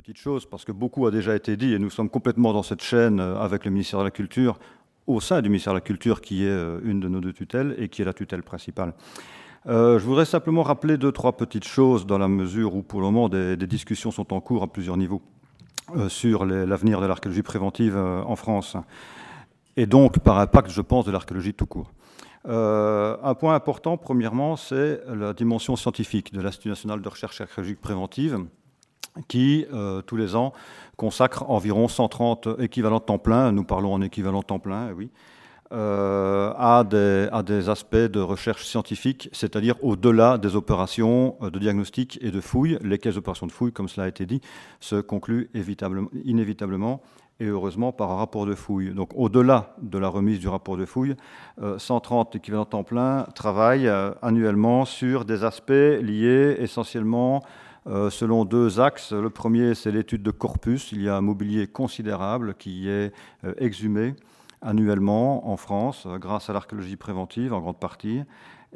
petites choses, parce que beaucoup a déjà été dit, et nous sommes complètement dans cette chaîne avec le ministère de la Culture, au sein du ministère de la Culture, qui est une de nos deux tutelles et qui est la tutelle principale. je voudrais simplement rappeler deux, trois petites choses dans la mesure où, pour le moment, des, discussions sont en cours à plusieurs niveaux sur l'avenir de l'archéologie préventive en France. Et donc, par impact, je pense, de l'archéologie tout court. Euh, un point important, premièrement, c'est la dimension scientifique de l'Institut national de recherche archéologique préventive, qui, euh, tous les ans, consacre environ 130 équivalents temps plein, nous parlons en équivalent temps plein, oui, euh, à, des, à, des, aspects de recherche scientifique, c'est-à-dire au-delà des opérations de diagnostic et de fouille. Lesquelles opérations de fouille, comme cela a été dit, se concluent inévitablement et heureusement par un rapport de fouille. Donc au-delà de la remise du rapport de fouille, 130 euh, équivalents temps plein travaillent euh, annuellement sur des aspects liés essentiellement euh, selon deux axes. Le premier, c'est l'étude de corpus. Il y a un mobilier considérable qui est exhumé annuellement en France grâce à l'archéologie préventive en grande partie.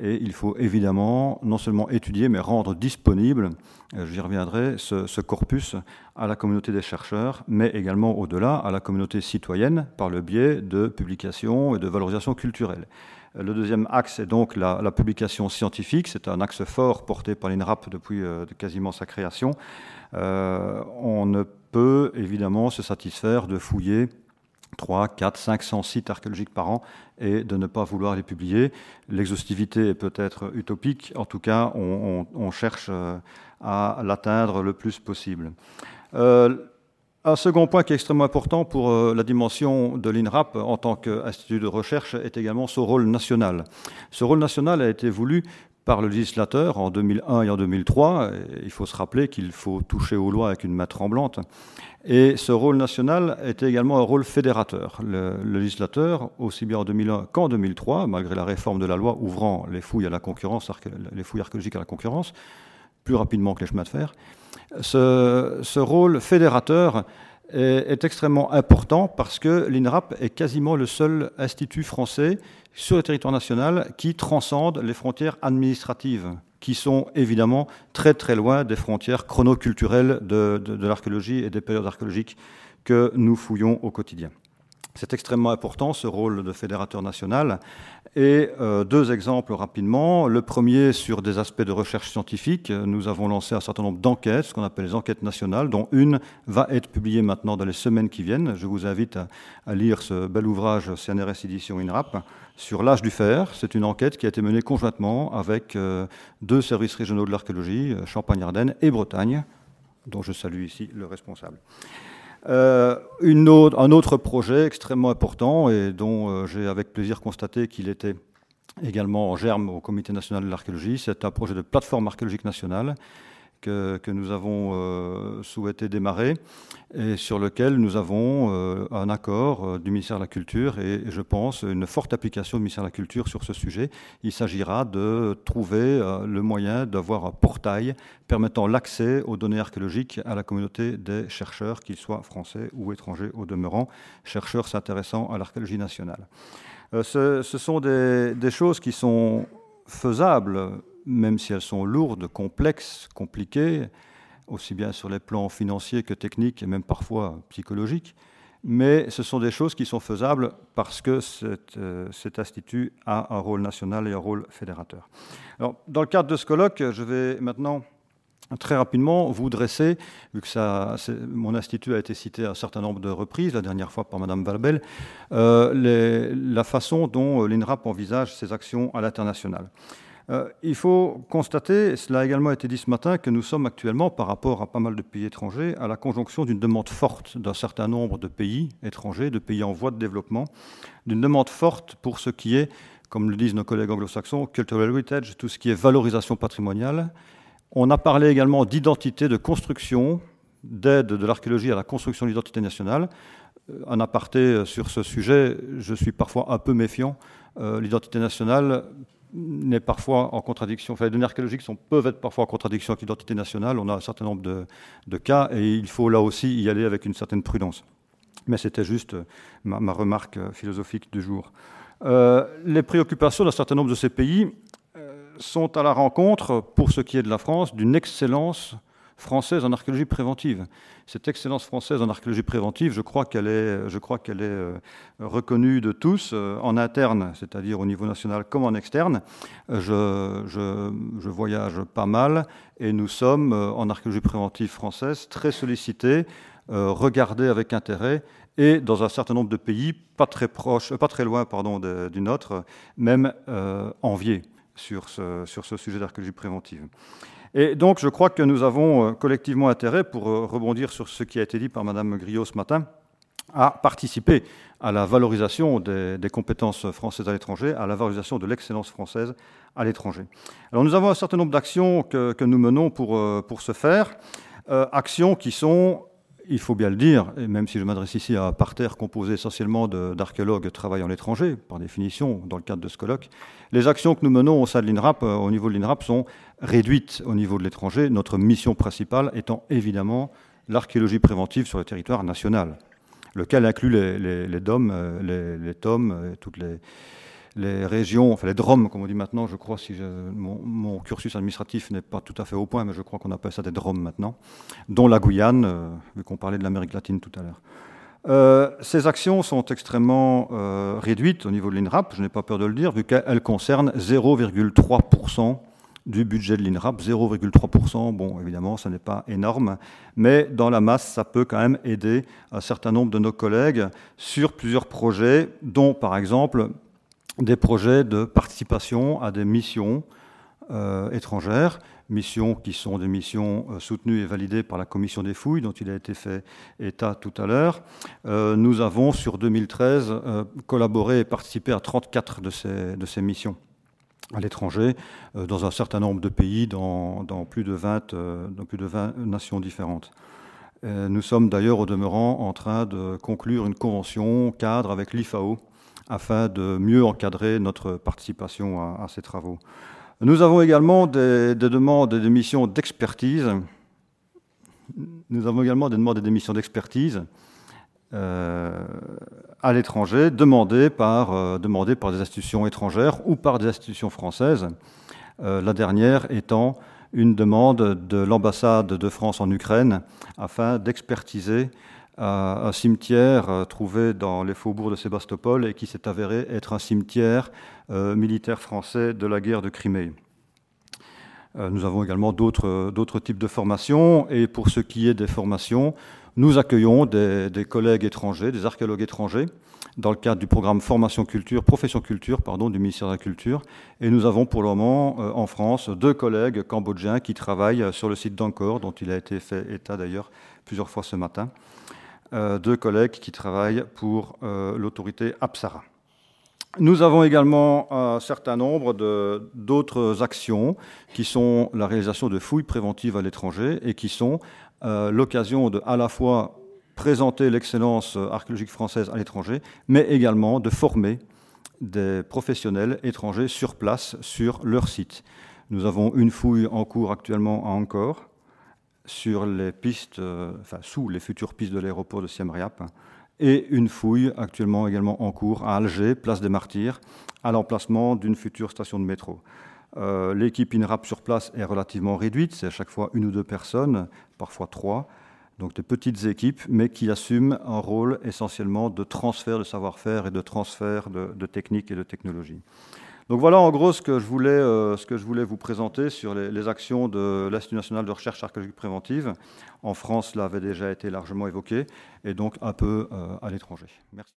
Et il faut évidemment non seulement étudier, mais rendre disponible, euh, j'y reviendrai, ce, corpus à la communauté des chercheurs, mais également au-delà à la communauté citoyenne par le biais de publications et de valorisation culturelle. Euh, le deuxième axe est donc la, publication scientifique. C'est un axe fort porté par l'INRAP depuis euh, quasiment sa création. on ne peut évidemment se satisfaire de fouiller 3, 4, 500 sites archéologiques par an et de ne pas vouloir les publier. L'exhaustivité est peut-être utopique, en tout cas on, cherche euh, à l'atteindre le plus possible. Euh, un second point qui est extrêmement important pour euh, la dimension de l'INRAP en tant qu'institut de recherche est également son rôle national. Ce rôle national a été voulu par le législateur en 2001 et en 2003. il faut se rappeler qu'il faut toucher aux lois avec une main tremblante. Et ce rôle national était également un rôle fédérateur. Le, législateur, aussi bien en 2001 qu'en 2003, malgré la réforme de la loi ouvrant les fouilles à la concurrence, les fouilles archéologiques à la concurrence, plus rapidement que les chemins de fer, ce, rôle fédérateur est, extrêmement important parce que l'INRAP est quasiment le seul institut français sur le territoire national qui transcende les frontières administratives, qui sont évidemment très très loin des frontières chronoculturelles de l'archéologie et des périodes archéologiques que nous fouillons au quotidien. C'est extrêmement important, ce rôle de fédérateur national. Et euh, deux exemples rapidement. Le premier sur des aspects de recherche scientifique. Nous avons lancé un certain nombre d'enquêtes, ce qu'on appelle les enquêtes nationales, dont une va être publiée maintenant dans les semaines qui viennent. Je vous invite à, lire ce bel ouvrage CNRS édition INRAP sur l'âge du fer. C'est une enquête qui a été menée conjointement avec euh, deux services régionaux de l'archéologie, euh, Champagne-Ardenne et Bretagne, dont je salue ici le responsable. Euh, un autre projet extrêmement important et dont euh, j'ai avec plaisir constaté qu'il était également en germe au Comité national de l'archéologie, c'est un projet de plateforme archéologique nationale que, nous avons euh, souhaité démarrer et sur lequel nous avons euh, un accord euh, du ministère de la Culture et, je pense une forte application du ministère de la Culture sur ce sujet. Il s'agira de trouver le moyen d'avoir un portail permettant l'accès aux données archéologiques à la communauté des chercheurs, qu'ils soient français ou étrangers au demeurant, chercheurs s'intéressant à l'archéologie nationale. Ce, sont des, des choses qui sont faisables même si elles sont lourdes, complexes, compliquées, aussi bien sur les plans financiers que techniques et même parfois psychologiques. Mais ce sont des choses qui sont faisables parce que euh, cet, institut a un rôle national et un rôle fédérateur. Alors, dans le cadre de ce colloque, je vais maintenant très rapidement vous dresser, vu que mon institut a été cité à un certain nombre de reprises, la dernière fois par Mme Valbel, euh, la façon dont l'INRAP envisage ses actions à l'international. Euh, il faut constater, cela a également été dit ce matin, que nous sommes actuellement, par rapport à pas mal de pays étrangers, à la conjonction d'une demande forte d'un certain nombre de pays étrangers, de pays en voie de développement, d'une demande forte pour ce qui est, comme le disent nos collègues anglo-saxons, cultural heritage, tout ce qui est valorisation patrimoniale. On a parlé également d'identité, de construction, d'aide de l'archéologie à la construction de l'identité nationale. Euh, un aparté sur ce sujet, je suis parfois un peu méfiant. Euh, l'identité nationale n'est parfois en contradiction, enfin, les données archéologiques sont, peuvent être parfois en contradiction avec l'identité nationale. On a un certain nombre de, cas et il faut là aussi y aller avec une certaine prudence. Mais c'était juste ma, remarque philosophique du jour. Euh, les préoccupations d'un certain nombre de ces pays euh, sont à la rencontre, pour ce qui est de la France, d'une excellence française en archéologie préventive. Cette excellence française en archéologie préventive, je crois qu'elle est, euh, reconnue de tous, euh, en interne, c'est-à-dire au niveau national comme en externe. Je, je, voyage pas mal et nous sommes, en archéologie préventive française, très sollicités, regardés avec intérêt et dans un certain nombre de pays, pas très, proche, pas très loin pardon, du nôtre, même enviés sur ce sujet d'archéologie préventive. Et donc, je crois que nous avons euh, collectivement intérêt, pour euh, rebondir sur ce qui a été dit par Mme Griot ce matin, à participer à la valorisation des, compétences françaises à l'étranger, à la valorisation de l'excellence française à l'étranger. Alors, nous avons un certain nombre d'actions que, nous menons pour, euh, pour ce faire, actions qui sont il faut bien le dire, et même si je m'adresse ici à un parterre composé essentiellement d'archéologues travaillant à l'étranger, par définition, dans le cadre de ce colloque, les actions que nous menons au sein de l'INRAP, euh, au niveau de l'INRAP, sont réduites au niveau de l'étranger, notre mission principale étant évidemment l'archéologie préventive sur le territoire national, lequel inclut les, les, DOM, euh, les, les TOM, euh, toutes les, les régions, enfin les DROM, comme on dit maintenant, je crois, si mon, cursus administratif n'est pas tout à fait au point, mais je crois qu'on appelle ça des DROM maintenant, dont la Guyane, euh, vu qu'on parlait de l'Amérique latine tout à l'heure. Euh, ces actions sont extrêmement euh, réduites au niveau de l'INRAP, je n'ai pas peur de le dire, vu qu'elles concernent 0,3% du budget de l'INRAP. 0,3%, bon, évidemment, ce n'est pas énorme, mais dans la masse, ça peut quand même aider un certain nombre de nos collègues sur plusieurs projets, dont par exemple des projets de participation à des missions euh, étrangères, missions qui sont des missions euh, soutenues et validées par la commission des fouilles, dont il a été fait état tout à l'heure. Euh, nous avons, sur 2013, collaboré et participé à 34 de ces, missions à l'étranger, dans un certain nombre de pays, dans, dans, plus, de 20, dans plus de 20 nations différentes. Nous sommes d'ailleurs au demeurant en train de conclure une convention cadre avec l'IFAO, afin de mieux encadrer notre participation à, ces travaux. Nous avons également des, demandes et des missions d'expertise. Nous avons également des demandes et des missions d'expertise euh, à l'étranger, demandées par, euh, demandées par des institutions étrangères ou par des institutions françaises. Euh, la dernière étant une demande de l'ambassade de France en Ukraine afin d'expertiser un cimetière euh, trouvé dans les faubourgs de Sébastopol et qui s'est avéré être un cimetière euh, militaire français de la guerre de Crimée. Euh, nous avons également d'autres types de formations et pour ce qui est des formations, nous accueillons des, collègues étrangers, des archéologues étrangers, dans le cadre du programme Formation Culture, Profession Culture, pardon, du ministère de la Culture. Et nous avons pour le moment en France deux collègues cambodgiens qui travaillent sur le site d'Angkor, dont il a été fait état d'ailleurs plusieurs fois ce matin. Euh, deux collègues qui travaillent pour euh, l'autorité Apsara. Nous avons également un certain nombre d'autres actions qui sont la réalisation de fouilles préventives à l'étranger et qui sont euh, l'occasion de à la fois présenter l'excellence archéologique française à l'étranger, mais également de former des professionnels étrangers sur place, sur leur site. Nous avons une fouille en cours actuellement à Angkor, sur les pistes, euh, enfin sous les futures pistes de l'aéroport de Siem Reap, et une fouille actuellement également en cours à Alger, place des Martyrs, à l'emplacement d'une future station de métro. Euh, l'équipe INRAP sur place est relativement réduite, c'est à chaque fois une ou deux personnes, parfois trois, donc des petites équipes, mais qui assument un rôle essentiellement de transfert de savoir-faire et de transfert de, de techniques et de technologies. Donc voilà en gros ce que je voulais, euh, vous présenter sur les, actions de l'Institut national de recherche archéologique préventive. En France, cela avait déjà été largement évoqué, et donc un peu euh, à l'étranger. Merci.